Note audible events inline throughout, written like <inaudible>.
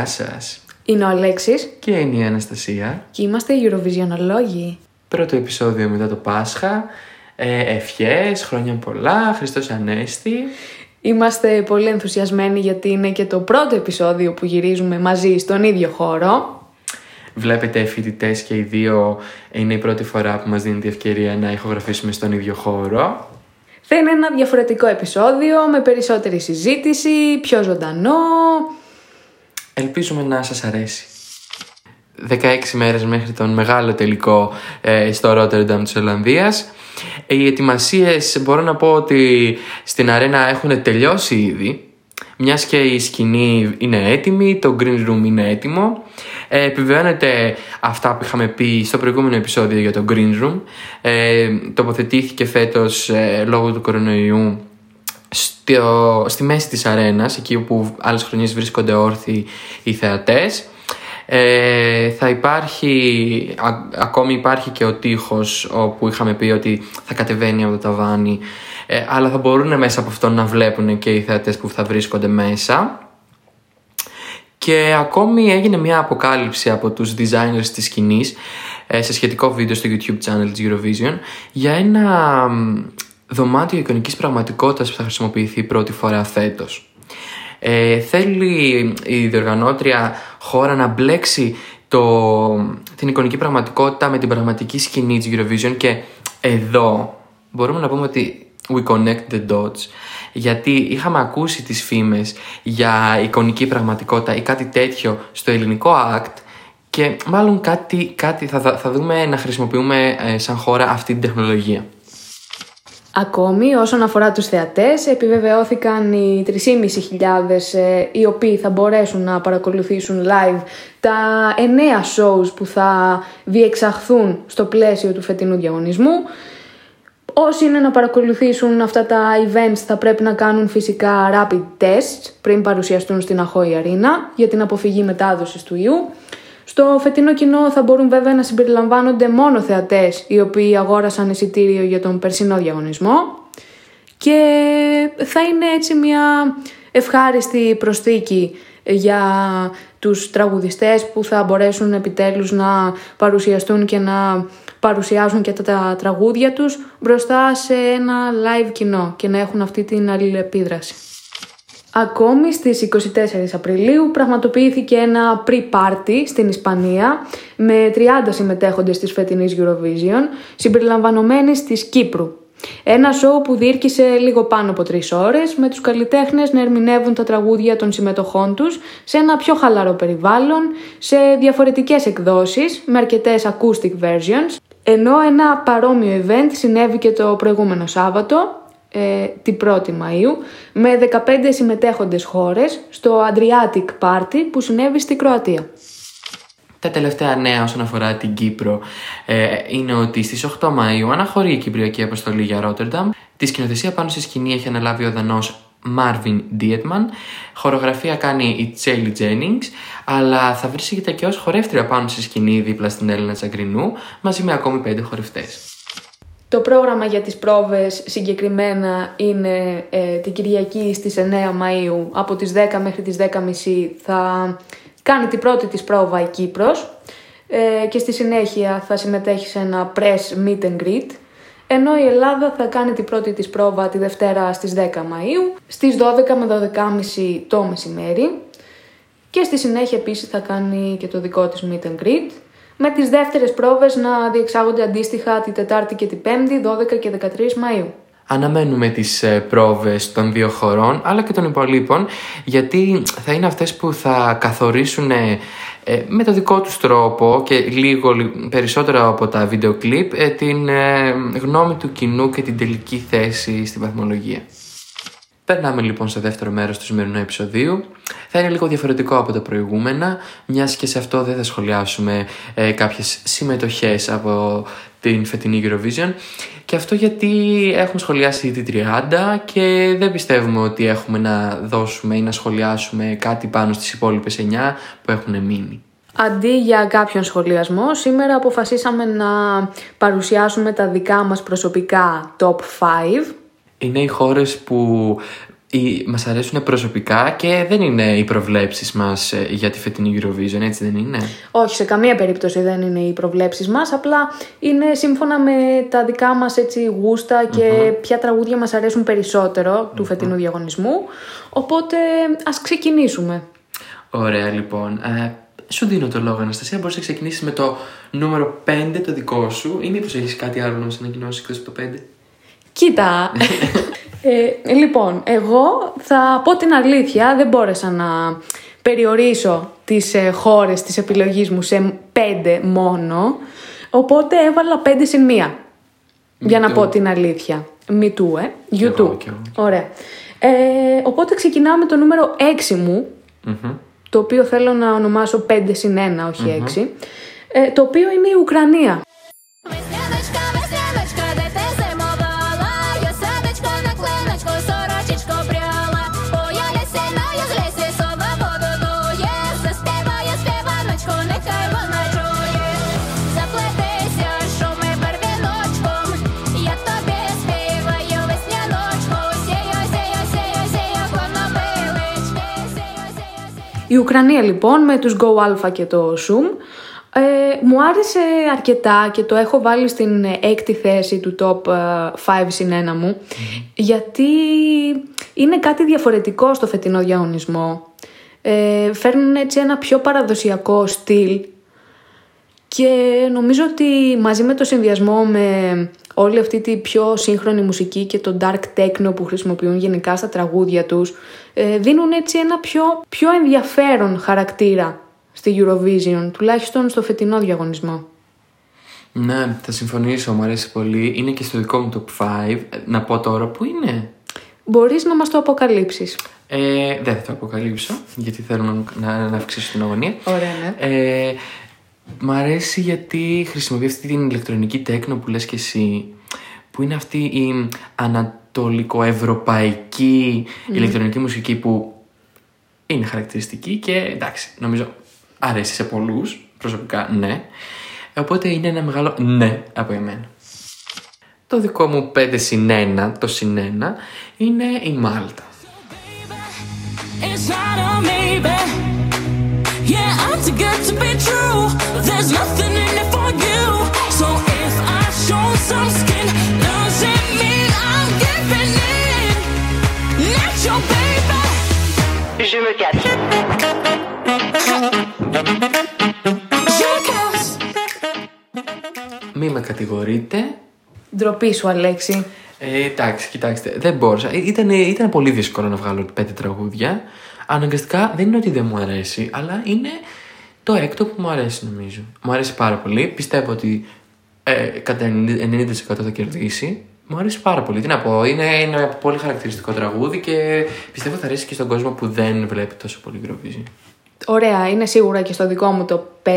Γεια σας. Είναι ο Αλέξης Και είναι η Αναστασία. και είμαστε Eurovisionολόγοι. Πρώτο επεισόδιο μετά το Πάσχα. Ε, ευχές, χρόνια πολλά, Χριστός Ανέστη. Είμαστε πολύ ενθουσιασμένοι γιατί είναι και το πρώτο επεισόδιο που γυρίζουμε μαζί στον ίδιο χώρο. Βλέπετε φοιτητές και οι δύο είναι η πρώτη φορά που μας δίνει τη ευκαιρία να ηχογραφήσουμε στον ίδιο χώρο. Θα είναι ένα διαφορετικό επεισόδιο με περισσότερη συζήτηση, πιο ζωντανό. Ελπίζουμε να σας αρέσει. 16 μέρες μέχρι τον μεγάλο τελικό ε, στο Rotterdam της Ολλανδίας. Οι ετοιμασίες μπορώ να πω ότι στην αρένα έχουν τελειώσει ήδη. Μιας και η σκηνή είναι έτοιμη, το green room είναι έτοιμο. Ε, επιβεβαιώνεται αυτά που είχαμε πει στο προηγούμενο επεισόδιο για το green room. Ε, τοποθετήθηκε φέτος ε, λόγω του κορονοϊού στο, στη μέση της αρένας, εκεί όπου άλλες χρονιές βρίσκονται όρθιοι οι θεατές. Ε, θα υπάρχει, α- ακόμη υπάρχει και ο τείχος όπου είχαμε πει ότι θα κατεβαίνει από το ταβάνι ε, αλλά θα μπορούν μέσα από αυτό να βλέπουν και οι θεατές που θα βρίσκονται μέσα και ακόμη έγινε μια αποκάλυψη από τους designers της σκηνής ε, σε σχετικό βίντεο στο YouTube channel της Eurovision για ένα μ, δωμάτιο εικονικής πραγματικότητας που θα χρησιμοποιηθεί πρώτη φορά φέτος. Ε, θέλει η διοργανώτρια χώρα να μπλέξει το, την εικονική πραγματικότητα με την πραγματική σκηνή της Eurovision και εδώ μπορούμε να πούμε ότι we connect the dots γιατί είχαμε ακούσει τις φήμες για εικονική πραγματικότητα ή κάτι τέτοιο στο ελληνικό act και μάλλον κάτι, κάτι θα, θα- θα δούμε να χρησιμοποιούμε ε, σαν χώρα αυτή την τεχνολογία. Ακόμη, όσον αφορά τους θεατές, επιβεβαιώθηκαν οι 3.500 ε, οι οποίοι θα μπορέσουν να παρακολουθήσουν live τα 9 shows που θα διεξαχθούν στο πλαίσιο του φετινού διαγωνισμού. Όσοι είναι να παρακολουθήσουν αυτά τα events θα πρέπει να κάνουν φυσικά rapid tests πριν παρουσιαστούν στην Αχώη Αρίνα για την αποφυγή μετάδοσης του ιού. Στο φετινό κοινό θα μπορούν βέβαια να συμπεριλαμβάνονται μόνο θεατές οι οποίοι αγόρασαν εισιτήριο για τον περσινό διαγωνισμό και θα είναι έτσι μια ευχάριστη προσθήκη για τους τραγουδιστές που θα μπορέσουν επιτέλους να παρουσιαστούν και να παρουσιάσουν και τα, τα τραγούδια τους μπροστά σε ένα live κοινό και να έχουν αυτή την αλληλεπίδραση. Ακόμη στις 24 Απριλίου πραγματοποιήθηκε ένα pre-party στην Ισπανία με 30 συμμετέχοντες της φετινής Eurovision συμπεριλαμβανομένης της Κύπρου. Ένα σοου που διήρκησε λίγο πάνω από τρεις ώρες με τους καλλιτέχνες να ερμηνεύουν τα τραγούδια των συμμετοχών τους σε ένα πιο χαλαρό περιβάλλον, σε διαφορετικές εκδόσεις με αρκετές acoustic versions ενώ ένα παρόμοιο event συνέβη και το προηγούμενο Σάββατο ε, την 1η Μαΐου με 15 συμμετέχοντες χώρες στο Adriatic Party που συνέβη στη Κροατία. Τα τελευταία νέα όσον αφορά την Κύπρο ε, είναι ότι στις 8 Μαΐου αναχωρεί η Κυπριακή Αποστολή για Ρότερνταμ. Τη σκηνοθεσία πάνω στη σκηνή έχει αναλάβει ο Δανός Marvin Dietman. Χορογραφία κάνει η Τσέλι Jennings, αλλά θα βρίσκεται και ως χορεύτρια πάνω στη σκηνή δίπλα στην Έλληνα Τσαγκρινού, μαζί με ακόμη πέντε χορευτές. Το πρόγραμμα για τις πρόβες συγκεκριμένα είναι ε, την Κυριακή στις 9 Μαΐου. Από τις 10 μέχρι τις 10.30 θα κάνει την πρώτη της πρόβα η Κύπρος. Ε, και στη συνέχεια θα συμμετέχει σε ένα press meet and greet. Ενώ η Ελλάδα θα κάνει την πρώτη της πρόβα τη Δευτέρα στις 10 Μαΐου στις 12 με 12.30 το μεσημέρι. Και στη συνέχεια επίσης θα κάνει και το δικό της meet and greet με τις δεύτερες πρόβες να διεξάγονται αντίστοιχα τη Τετάρτη και τη Πέμπτη, 12 και 13 Μαΐου. Αναμένουμε τις ε, πρόβες των δύο χωρών αλλά και των υπολείπων γιατί θα είναι αυτές που θα καθορίσουν ε, ε, με το δικό τους τρόπο και λίγο λι- περισσότερο από τα βίντεο κλιπ ε, την ε, γνώμη του κοινού και την τελική θέση στην βαθμολογία. Περνάμε λοιπόν στο δεύτερο μέρος του σημερινού επεισοδίου. Θα είναι λίγο διαφορετικό από τα προηγούμενα, μιας και σε αυτό δεν θα σχολιάσουμε ε, κάποιες συμμετοχές από την φετινή Eurovision. Και αυτό γιατί έχουμε σχολιάσει ήδη 30 και δεν πιστεύουμε ότι έχουμε να δώσουμε ή να σχολιάσουμε κάτι πάνω στις υπόλοιπες 9 που έχουν μείνει. Αντί για κάποιον σχολιασμό, σήμερα αποφασίσαμε να παρουσιάσουμε τα δικά μας προσωπικά top 5. Είναι οι χώρες που οι, μας αρέσουν προσωπικά και δεν είναι οι προβλέψεις μας ε, για τη φετινή Eurovision, έτσι δεν είναι; Όχι, σε καμία περίπτωση δεν είναι οι προβλέψεις μας, απλά είναι σύμφωνα με τα δικά μας έτσι γούστα και ποια τραγούδια μας αρέσουν περισσότερο του φετινού διαγωνισμού. Οπότε ας ξεκινήσουμε. Ωραία λοιπόν. Ε, σου δίνω το λόγο Αναστασία, μπορείς να ξεκινήσεις με το νούμερο 5 το δικό σου ή μήπως έχεις κάτι άλλο να μας ανακοινώσεις εκτός από το 5. Κοίτα, <laughs> ε, λοιπόν, εγώ θα πω την αλήθεια, δεν μπόρεσα να περιορίσω τις ε, χώρες της επιλογής μου σε πέντε μόνο, οπότε έβαλα πέντε συν μία, για να too. πω την αλήθεια. Μη του, ε. Κι εγώ, YouTube. κι εγώ. Ωραία. Ε, οπότε ξεκινάω με το νούμερο 6 μου, Μμμ. το οποίο θέλω να ονομάσω 5 συν 1, όχι 6, ε, το οποίο είναι η Ουκρανία. Η Ουκρανία λοιπόν με τους Go Alpha και το Zoom ε, μου άρεσε αρκετά και το έχω βάλει στην ε, έκτη θέση του top ε, 5 συν 1 μου γιατί είναι κάτι διαφορετικό στο φετινό διαγωνισμό. Ε, φέρνουν έτσι ένα πιο παραδοσιακό στυλ και νομίζω ότι μαζί με το συνδυασμό με όλη αυτή τη πιο σύγχρονη μουσική και το dark techno που χρησιμοποιούν γενικά στα τραγούδια τους ε, δίνουν έτσι ένα πιο, πιο ενδιαφέρον χαρακτήρα στη Eurovision, τουλάχιστον στο φετινό διαγωνισμό. Ναι, θα συμφωνήσω, μου αρέσει πολύ. Είναι και στο δικό μου top 5. Ε, Να πω τώρα που είναι. Μπορείς να μας το αποκαλύψεις. Ε, δεν θα το αποκαλύψω, γιατί θέλω να, να, να αυξήσω την αγωνία. Ωραία, ναι. Ε, μ' αρέσει γιατί χρησιμοποιεί αυτή την ηλεκτρονική τέκνο που λες και εσύ, που είναι αυτή η ανατολικοευρωπαϊκή ηλεκτρονική μουσική που είναι χαρακτηριστική και εντάξει, νομίζω αρέσει σε πολλούς, προσωπικά ναι. Οπότε είναι ένα μεγάλο ναι από εμένα. Το δικό μου 5 συν 1, το συν 1, είναι η Μάλτα. It's not a maybe. Yeah, I'm too good to be true. There's nothing in it for you. So if I show some skin, doesn't mean I'm giving in. Not your baby. Je me casse. Je casse. Μη με κατηγορείτε, Ντροπή σου, Αλέξη. Ε, εντάξει, κοιτάξτε, δεν μπόρεσα. Ήταν, ήταν πολύ δύσκολο να βγάλω πέντε τραγούδια. Αναγκαστικά δεν είναι ότι δεν μου αρέσει, αλλά είναι το έκτο που μου αρέσει νομίζω. Μου αρέσει πάρα πολύ. Πιστεύω ότι ε, κατά 90% θα κερδίσει. Μου αρέσει πάρα πολύ. Τι να πω, είναι ένα πολύ χαρακτηριστικό τραγούδι και πιστεύω θα αρέσει και στον κόσμο που δεν βλέπει τόσο πολύ Eurovision. Ωραία, είναι σίγουρα και στο δικό μου το 5.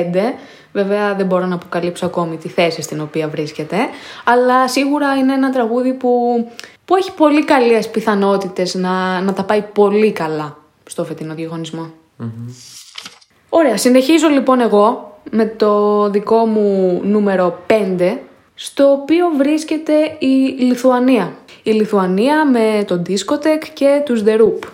Βέβαια δεν μπορώ να αποκαλύψω ακόμη τη θέση στην οποία βρίσκεται. Αλλά σίγουρα είναι ένα τραγούδι που, που έχει πολύ καλές πιθανότητες να, να τα πάει πολύ καλά στο φετινό διαγωνισμό. Ωραία, συνεχίζω λοιπόν εγώ με το δικό μου νούμερο 5, στο οποίο βρίσκεται η Λιθουανία. Η Λιθουανία με τον Discotech και τους The Roop.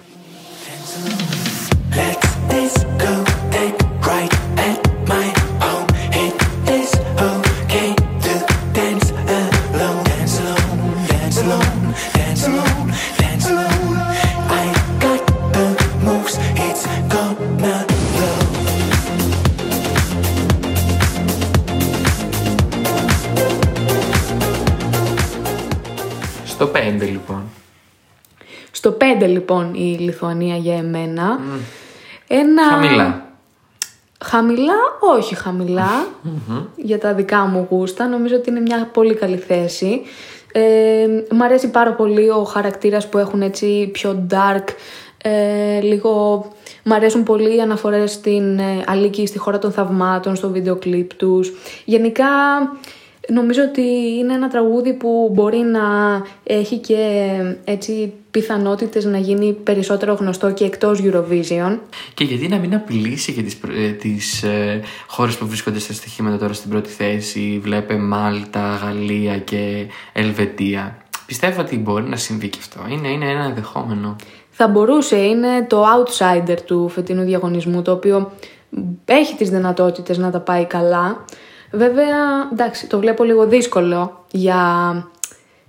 25 λοιπόν η Λιθουανία για εμένα. Mm. Ένα... Χαμηλά. Χαμηλά, όχι χαμηλά, mm-hmm. για τα δικά μου γούστα. Νομίζω ότι είναι μια πολύ καλή θέση. Ε, μ' αρέσει πάρα πολύ ο χαρακτήρας που έχουν έτσι πιο dark, ε, λίγο... Μ' αρέσουν πολύ οι αναφορές στην ε, Αλίκη, στη χώρα των θαυμάτων, στο βίντεο κλιπ τους. Γενικά νομίζω ότι είναι ένα τραγούδι που μπορεί να έχει και έτσι πιθανότητες να γίνει περισσότερο γνωστό και εκτός Eurovision. Και γιατί να μην απειλήσει και τις, προ- ε, τις ε, χώρες που βρίσκονται στα στοιχήματα τώρα στην πρώτη θέση. Βλέπε Μάλτα, Γαλλία και Ελβετία. Πιστεύω ότι μπορεί να συμβεί και αυτό. Είναι, είναι ένα ενδεχόμενο. θα μπορούσε, είναι το outsider του φετινού διαγωνισμού, το οποίο έχει τις δυνατότητες να τα πάει καλά. Βέβαια, εντάξει, το βλέπω λίγο δύσκολο για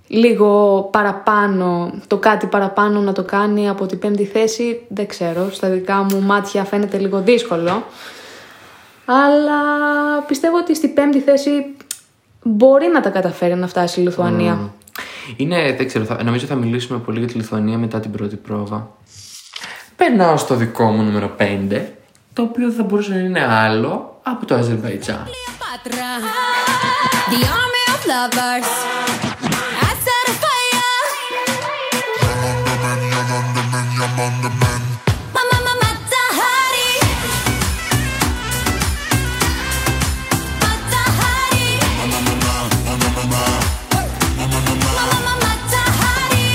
λίγο παραπάνω, το κάτι παραπάνω να το κάνει από την πέμπτη θέση, δεν ξέρω, στα δικά μου μάτια φαίνεται λίγο δύσκολο. Αλλά πιστεύω ότι στη πέμπτη θέση μπορεί να τα καταφέρει να φτάσει η Λιθουανία. Είναι, δεν ξέρω, θα, νομίζω θα μιλήσουμε πολύ για τη Λιθουανία μετά την πρώτη πρόβα. Περνάω στο δικό μου νούμερο 5, το οποίο θα μπορούσε να είναι άλλο από το Αζερβαϊτζάν. Cleopatra, the army of lovers. I set a fire. Mama, mama, Tahari. Matahari. Mama, mama, Tahari.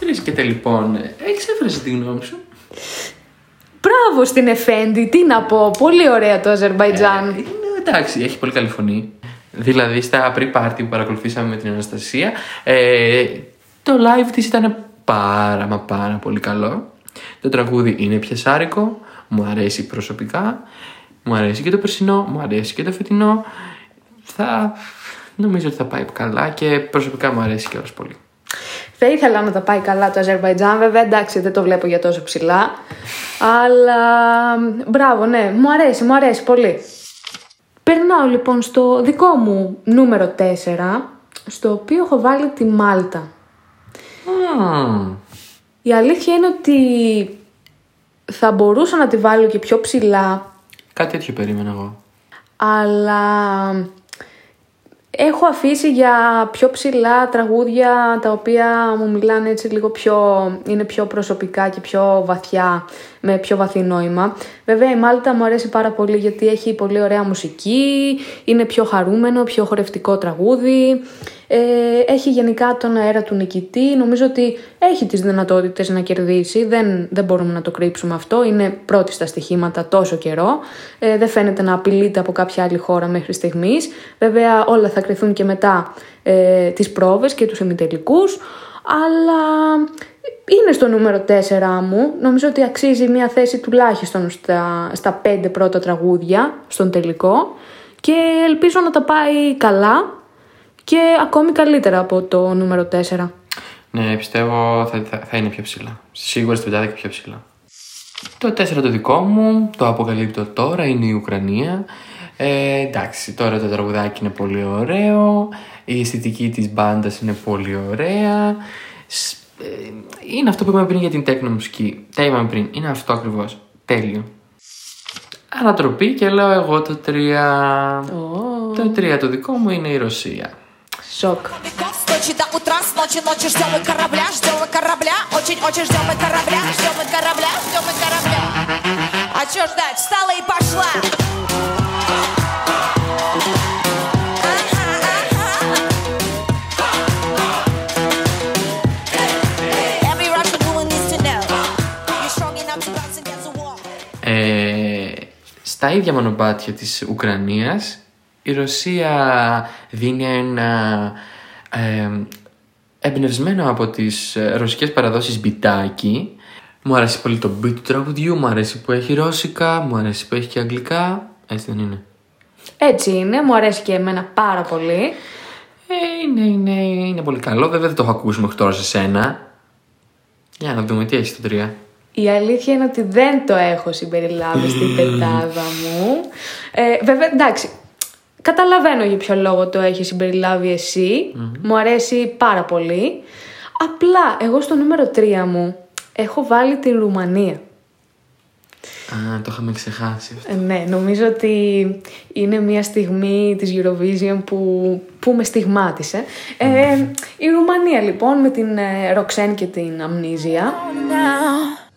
Βρίσκεται λοιπόν, εξέφρασε τη γνώμη σου. Μπράβο στην Εφέντη, τι να πω, πολύ ωραία το Αζερβαϊτζάν. Είναι, εντάξει, έχει πολύ καλή φωνή. Δηλαδή στα pre-party που παρακολουθήσαμε με την Αναστασία, ε, το live της ήταν πάρα μα πάρα πολύ καλό. Το τραγούδι είναι πιασάρικο, μου αρέσει προσωπικά, μου αρέσει και το περσινό, μου αρέσει και το φετινό. Θα, νομίζω ότι θα πάει καλά και προσωπικά μου αρέσει κιόλας πολύ. Θα ήθελα να τα πάει καλά το Αζερβαϊτζάν, βέβαια εντάξει δεν το βλέπω για τόσο ψηλά. Αλλά μπράβο, ναι, μου αρέσει, μου αρέσει πολύ. Περνάω λοιπόν στο δικό μου νούμερο 4, στο οποίο έχω βάλει τη Μάλτα. Μμμ. Η αλήθεια είναι ότι θα μπορούσα να τη βάλω και πιο ψηλά, Κάτι τέτοιο περίμενα εγώ. αλλά έχω αφήσει για πιο ψηλά τραγούδια τα οποία μου μιλάνε έτσι λίγο πιο, είναι πιο προσωπικά και πιο βαθιά, με πιο βαθύ νόημα. Βέβαια η Μάλτα μου αρέσει πάρα πολύ γιατί έχει πολύ ωραία μουσική, είναι πιο χαρούμενο, πιο χορευτικό τραγούδι, ε, έχει γενικά τον αέρα του νικητή, νομίζω ότι έχει τις δυνατότητες να κερδίσει, δεν, δεν μπορούμε να το κρύψουμε αυτό, είναι πρώτη στα στοιχήματα τόσο καιρό, ε, δεν φαίνεται να απειλείται από κάποια άλλη χώρα μέχρι στιγμής, βέβαια όλα θα κρυθούν και μετά ε, τις πρόβες και τους ημιτελικούς, αλλά είναι στο νούμερο 4 μου. Νομίζω ότι αξίζει μια θέση τουλάχιστον στα, στα 5 πρώτα τραγούδια στον τελικό και ελπίζω να τα πάει καλά και ακόμη καλύτερα από το νούμερο 4. Ναι, πιστεύω θα, θα, θα είναι πιο ψηλά. Σίγουρα στην πεντάδα και πιο ψηλά. Το 4 το δικό μου, το αποκαλύπτω τώρα, είναι η Ουκρανία. Ε, εντάξει, τώρα το τραγουδάκι είναι πολύ ωραίο Η αισθητική της μπάντας είναι πολύ ωραία. Σ- ε, είναι αυτό που είπαμε πριν για την τέκνο μουσική. Τα είπαμε πριν. Είναι αυτό ακριβώς. Τέλειο. Ανατροπή και λέω εγώ το 3. Το 3 το δικό μου είναι η Ρωσία. Σοκ. С ночи до утра, с ночи ночи ждем мы корабля, ждем мы корабля, очень-очень ждем мы корабля, ждем мы корабля, ждем мы корабля. А чё ждать? Встала и пошла. Ε, στα ίδια μονοπάτια της Ουκρανίας η Ρωσία δίνει ένα ε, εμπνευσμένο από τις ε, ρωσικές παραδόσεις μπιτάκι. Μου αρέσει πολύ το beat του τραγουδιού, μου αρέσει που έχει ρώσικα, μου αρέσει που έχει και αγγλικά. Έτσι δεν είναι. Έτσι είναι, μου αρέσει και εμένα πάρα πολύ. ε, είναι, είναι, είναι πολύ καλό, βέβαια δεν το έχω ακούσει μέχρι τώρα σε σένα. Για να δούμε τι έχει στο 3 Η αλήθεια είναι ότι δεν το έχω συμπεριλάβει στην πεντάδα μου. Ε, βέβαια, εντάξει, καταλαβαίνω για ποιο λόγο το έχει συμπεριλάβει εσύ. Μου αρέσει πάρα πολύ. Απλά, εγώ στο νούμερο 3 μου έχω βάλει την Ρουμανία. Α, το είχαμε ξεχάσει αυτό Ε, ναι, νομίζω ότι είναι μια στιγμή της Eurovision που, που με στιγμάτισε. Ε, η Ρουμανία λοιπόν με την ε, Ροξέν και την Αμνίζια. now. I lost myself trying to have it all. This world feels in a rush, and they say they know it all. Oh, I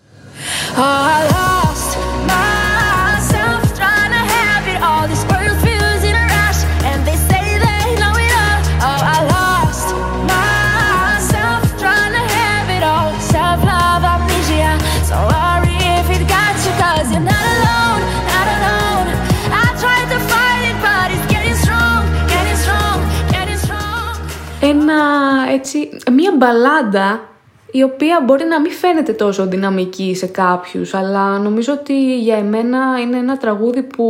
lost myself trying to have it all. Self-love amnesia. So worry if it got you, cause you're not alone, not alone. I tried to fight it, but it's getting strong, getting strong, getting strong. Ενώ μία μπαλάντα η οποία μπορεί να μην φαίνεται τόσο δυναμική σε κάποιους, αλλά νομίζω ότι για εμένα είναι ένα τραγούδι που,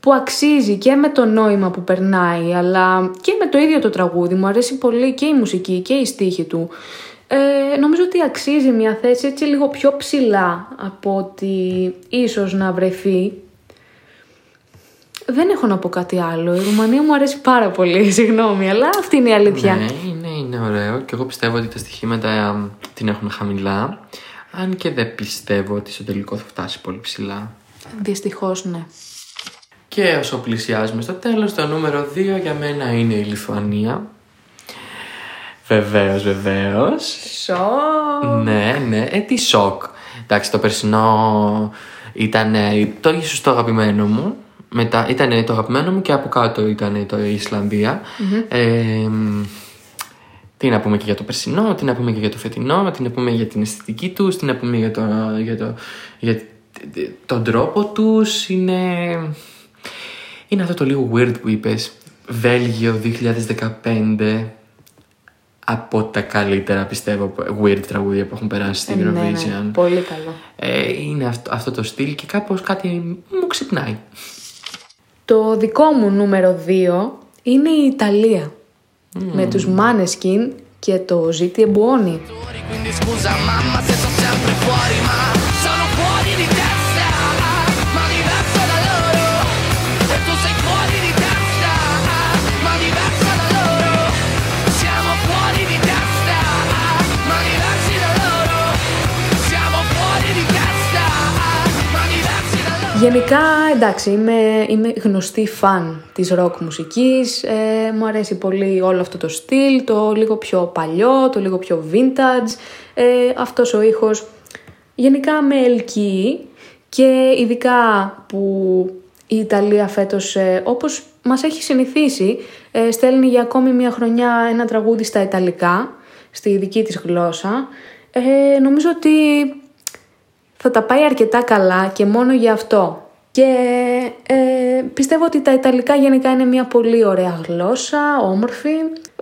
που αξίζει και με το νόημα που περνάει, αλλά και με το ίδιο το τραγούδι. Μου αρέσει πολύ και η μουσική και η στίχη του. Ε, νομίζω ότι αξίζει μια θέση έτσι λίγο πιο ψηλά από ότι ίσως να βρεθεί. Δεν έχω να πω κάτι άλλο. Η Ρουμανία μου αρέσει πάρα πολύ, <laughs> συγγνώμη, αλλά αυτή είναι η αλήθεια. Ναι, είναι, είναι ωραίο και εγώ πιστεύω ότι τα στοιχήματα ε, την έχουν χαμηλά. Αν και δεν πιστεύω ότι στο τελικό θα φτάσει πολύ ψηλά. Δυστυχώς ναι. Και όσο πλησιάζουμε στο τέλος, το νούμερο 2 για μένα είναι η Λιθουανία. Βεβαίως, βεβαίως. Σο. Ναι, ναι. Ε, τι σοκ. Εντάξει, το περσινό ήταν το ίσως το αγαπημένο μου. Μετά ήταν το αγαπημένο μου και από κάτω ήταν το Ισλανδία. Ε, τι να πούμε και για το περσινό, τι να πούμε και για το φετινό, τι να πούμε για την αισθητική τους, τι να πούμε για, το, για, το, για τον τρόπο τους. Είναι, είναι αυτό το λίγο weird που είπες. Βέλγιο 2015 από τα καλύτερα πιστεύω weird τραγούδια που έχουν περάσει στην Ε, ναι, ναι. Eurovision. Πολύ καλό. Ε, είναι αυτό, αυτό το στυλ και κάπως κάτι μου ξυπνάει. Το δικό μου νούμερο 2 είναι η Ιταλία. Με τους Maneskin και το Ζήτη Εμπουόνι. Γενικά, εντάξει, είμαι, είμαι γνωστή φαν της ροκ μουσικής. Ε, μου αρέσει πολύ όλο αυτό το στυλ, το λίγο πιο παλιό, το λίγο πιο vintage. Ε, αυτός ο ήχος γενικά με ελκύει και ειδικά που η Ιταλία φέτος, ε, όπως μας έχει συνηθίσει, ε, στέλνει για ακόμη μια χρονιά ένα τραγούδι στα Ιταλικά, στη δική της γλώσσα. Ε, νομίζω ότι θα τα πάει αρκετά καλά και μόνο για αυτό. Και ε, πιστεύω ότι τα Ιταλικά γενικά είναι μια πολύ ωραία γλώσσα, όμορφη.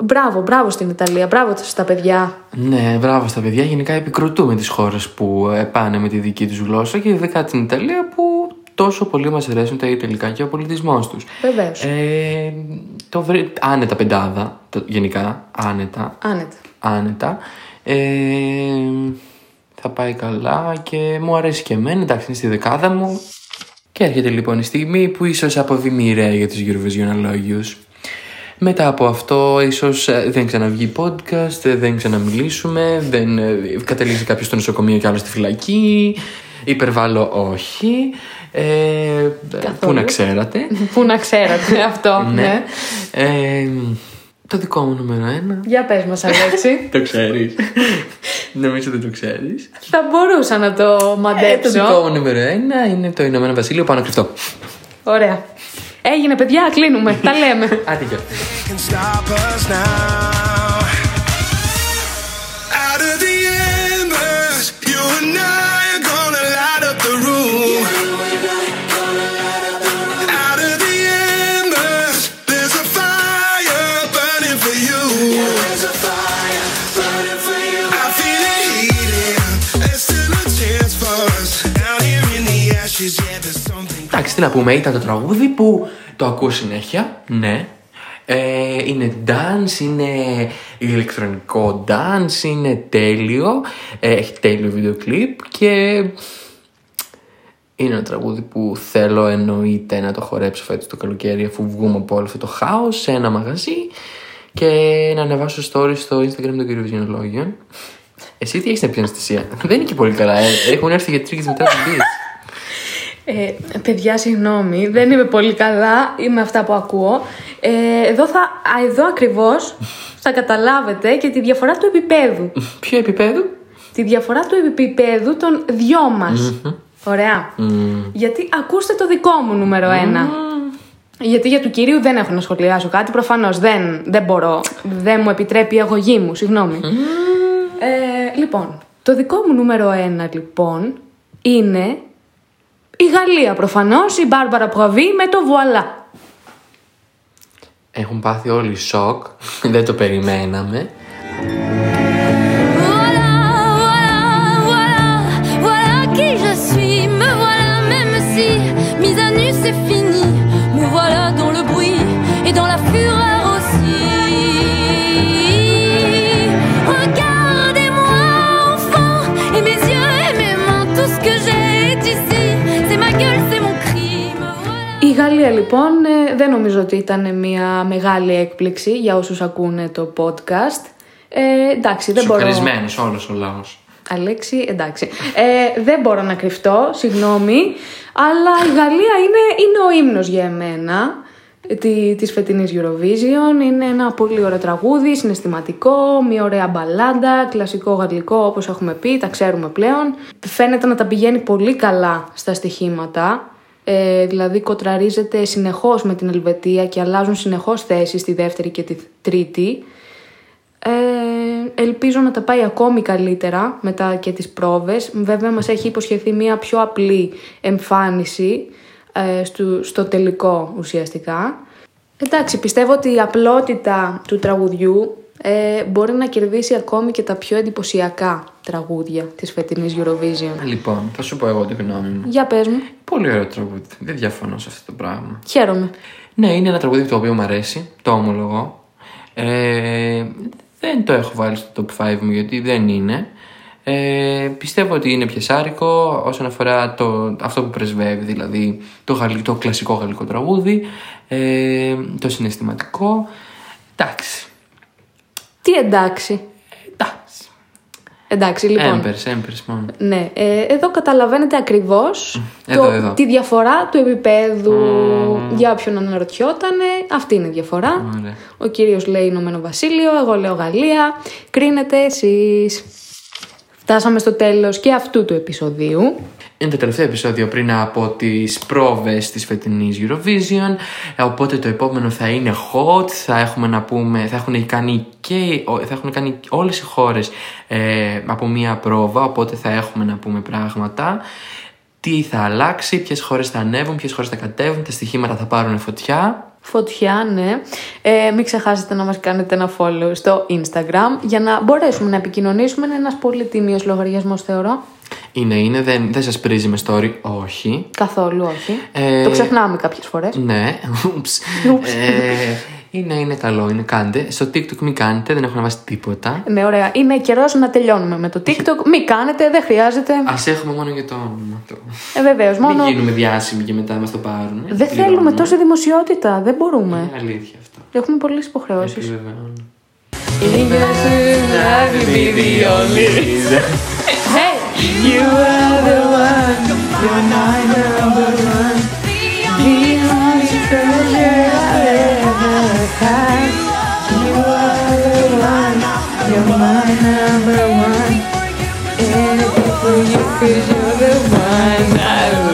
Μπράβο, μπράβο στην Ιταλία, μπράβο στα παιδιά. Ναι, μπράβο στα παιδιά. Γενικά επικροτούμε τις χώρες που ε, πάνε με τη δική τους γλώσσα και ειδικά την Ιταλία που τόσο πολύ μας αρέσουν τα Ιταλικά και ο πολιτισμός τους. Βεβαίως. Ε, το βρει... Άνετα πεντάδα, το, γενικά. Άνετα. Άνετα. Άνετα. Ε, θα πάει καλά και μου αρέσει και εμένα. Εντάξει, είναι στη δεκάδα μου. Και έρχεται λοιπόν η στιγμή που ίσως αποβεί μοιραία για τους Eurovision αλόγιους. Μετά από αυτό ίσως ε, δεν ξαναβγεί podcast, ε, δεν ξαναμιλήσουμε, δεν ε, καταλήξει κάποιος στο νοσοκομείο και άλλο στη φυλακή. Υπερβάλλω όχι. Ε, πού να ξέρατε. Πού να ξέρατε <laughs> αυτό, ναι. ναι. Ε, το δικό μου νούμερο ένα. Για πες μας, Αλέξη. <laughs> Το ξέρεις. Νομίζω δεν το ξέρεις. Θα μπορούσα να το Ε, το μαντέψω. δικό μου νούμερο ένα είναι το Ηνωμένο Βασίλειο πάνω κρυφτό. Ωραία. Έγινε, παιδιά, κλείνουμε. Τα λέμε. Άντε Εντάξει, τι να πούμε, ήταν το τραγούδι που το ακούω συνέχεια, ναι. Ε, είναι dance, είναι ηλεκτρονικό dance, είναι τέλειο, ε, έχει τέλειο βίντεο κλιπ και είναι ένα τραγούδι που θέλω εννοείται να το χορέψω φέτος το καλοκαίρι αφού βγούμε από όλο αυτό το χάος σε ένα μαγαζί και να ανεβάσω stories στο Instagram των κυριοβιζιονολόγιων. Εσύ τι έχεις να πεις Αναστασία; Δεν είναι και πολύ καλά. Ε. Έχουν έρθει γιατροί και μετά την πεις. Ε, παιδιά, συγγνώμη, δεν είμαι πολύ καλά με αυτά που ακούω. Ε, εδώ, θα, α, εδώ ακριβώς θα καταλάβετε και τη διαφορά του επίπεδου. Ποιο επίπεδο; τη διαφορά του επίπεδου των δυο μας. Ωραία. Γιατί ακούστε το δικό μου νούμερο ένα. Γιατί για του κυρίου δεν έχω να σχολιάσω κάτι. Προφανώς δεν, δεν μπορώ. Δεν μου επιτρέπει η αγωγή μου. Συγγνώμη. Ε, λοιπόν, το δικό μου νούμερο ένα λοιπόν είναι η Γαλλία προφανώς, η Μπάρμπαρα Πουαβί με το Βουαλά. Έχουν πάθει όλοι σοκ. Δεν το περιμέναμε. Η Γαλλία λοιπόν ε, δεν νομίζω ότι ήταν μια μεγάλη έκπληξη για όσους ακούνε το podcast. Ε, εντάξει, δεν μπορώ... Σοκαρισμένος όλος ο λαός. Αλέξη, εντάξει. Ε, δεν μπορώ να κρυφτώ, συγγνώμη, αλλά η Γαλλία είναι, είναι ο ύμνος για εμένα τη, της φετινής Eurovision. Είναι ένα πολύ ωραίο τραγούδι, συναισθηματικό, μια ωραία μπαλάντα, κλασικό γαλλικό όπως έχουμε πει, τα ξέρουμε πλέον. Φαίνεται να τα πηγαίνει πολύ καλά στα στοιχήματα. Ε, δηλαδή κοτραρίζεται συνεχώς με την Ελβετία και αλλάζουν συνεχώς θέσεις στη δεύτερη και τη τρίτη. Ε, ελπίζω να τα πάει ακόμη καλύτερα μετά και τις πρόβες. Βέβαια μας έχει υποσχεθεί μια πιο απλή εμφάνιση ε, στο, στο τελικό ουσιαστικά. Εντάξει, πιστεύω ότι η απλότητα του τραγουδιού ε, μπορεί να κερδίσει ακόμη και τα πιο εντυπωσιακά τραγούδια της φετινής Eurovision. Λοιπόν, θα σου πω εγώ τη γνώμη μου. Για πες μου. Πολύ ωραίο τραγούδι. Δεν διαφωνώ σε αυτό το πράγμα. Χαίρομαι. Ναι, είναι ένα τραγούδι το οποίο μου αρέσει. Το ομολογώ. Ε, δεν το έχω βάλει στο top 5 μου γιατί δεν είναι. Ε, πιστεύω ότι είναι πιεσάρικο όσον αφορά το, αυτό που πρεσβεύει, δηλαδή το, γαλλικό, το κλασικό γαλλικό τραγούδι, ε, το συναισθηματικό. Εντάξει. Τι εντάξει. Εντάξει. Εντάξει, λοιπόν. Έμπερς, έμπερς μόνο. Ναι, ε, εδώ καταλαβαίνετε ακριβώς Εδώ, το, εδώ. τη διαφορά του επίπεδου για όποιον αναρωτιότανε. Αυτή είναι η διαφορά. Ωραία. Ο κύριος λέει Ηνωμένο Βασίλειο, εγώ λέω Γαλλία. Κρίνετε εσείς. Φτάσαμε στο τέλος και αυτού του επεισοδίου. Είναι το τελευταίο επεισόδιο πριν από τις πρόβες της φετινής Eurovision ε, οπότε το επόμενο θα είναι hot θα έχουμε να πούμε θα έχουν κάνει και θα έχουν κάνει όλες οι χώρες ε, από μία πρόβα οπότε θα έχουμε να πούμε πράγματα τι θα αλλάξει, ποιες χώρες θα ανέβουν, ποιες χώρες θα κατέβουν, τα στοιχήματα θα πάρουν φωτιά Φωτιά, ναι. Ε, μην ξεχάσετε να μας κάνετε ένα follow στο Instagram για να μπορέσουμε να επικοινωνήσουμε. Είναι ένας πολύ τίμιος λογαριασμός θεωρώ. Είναι, είναι, δεν, δεν σας πρίζει με story, όχι Καθόλου όχι. Ε, Το ξεχνάμε κάποιες φορές. Ναι, ούψ. Ε, είναι, είναι καλό, είναι κάντε. Στο TikTok μην κάνετε, δεν έχω να βάσει τίποτα. Ναι, ωραία. Είναι καιρός να τελειώνουμε με το TikTok. Μην κάνετε, δεν χρειάζεται. Α έχουμε μόνο για το όνομα. Το... Ε, βεβαίως. Μόνο. Μην γίνουμε διάσημοι και μετά μας το πάρουν. Δεν θέλουμε τόση δημοσιότητα. Δεν μπορούμε. Είναι αλήθεια αυτό. Έχουμε πολλές υποχρεώσεις. Επιβεβαιώνω. You are the one, you're my number one. The only treasure I ever had. You are the one, you're my number one. Anything for you, cause you're the one I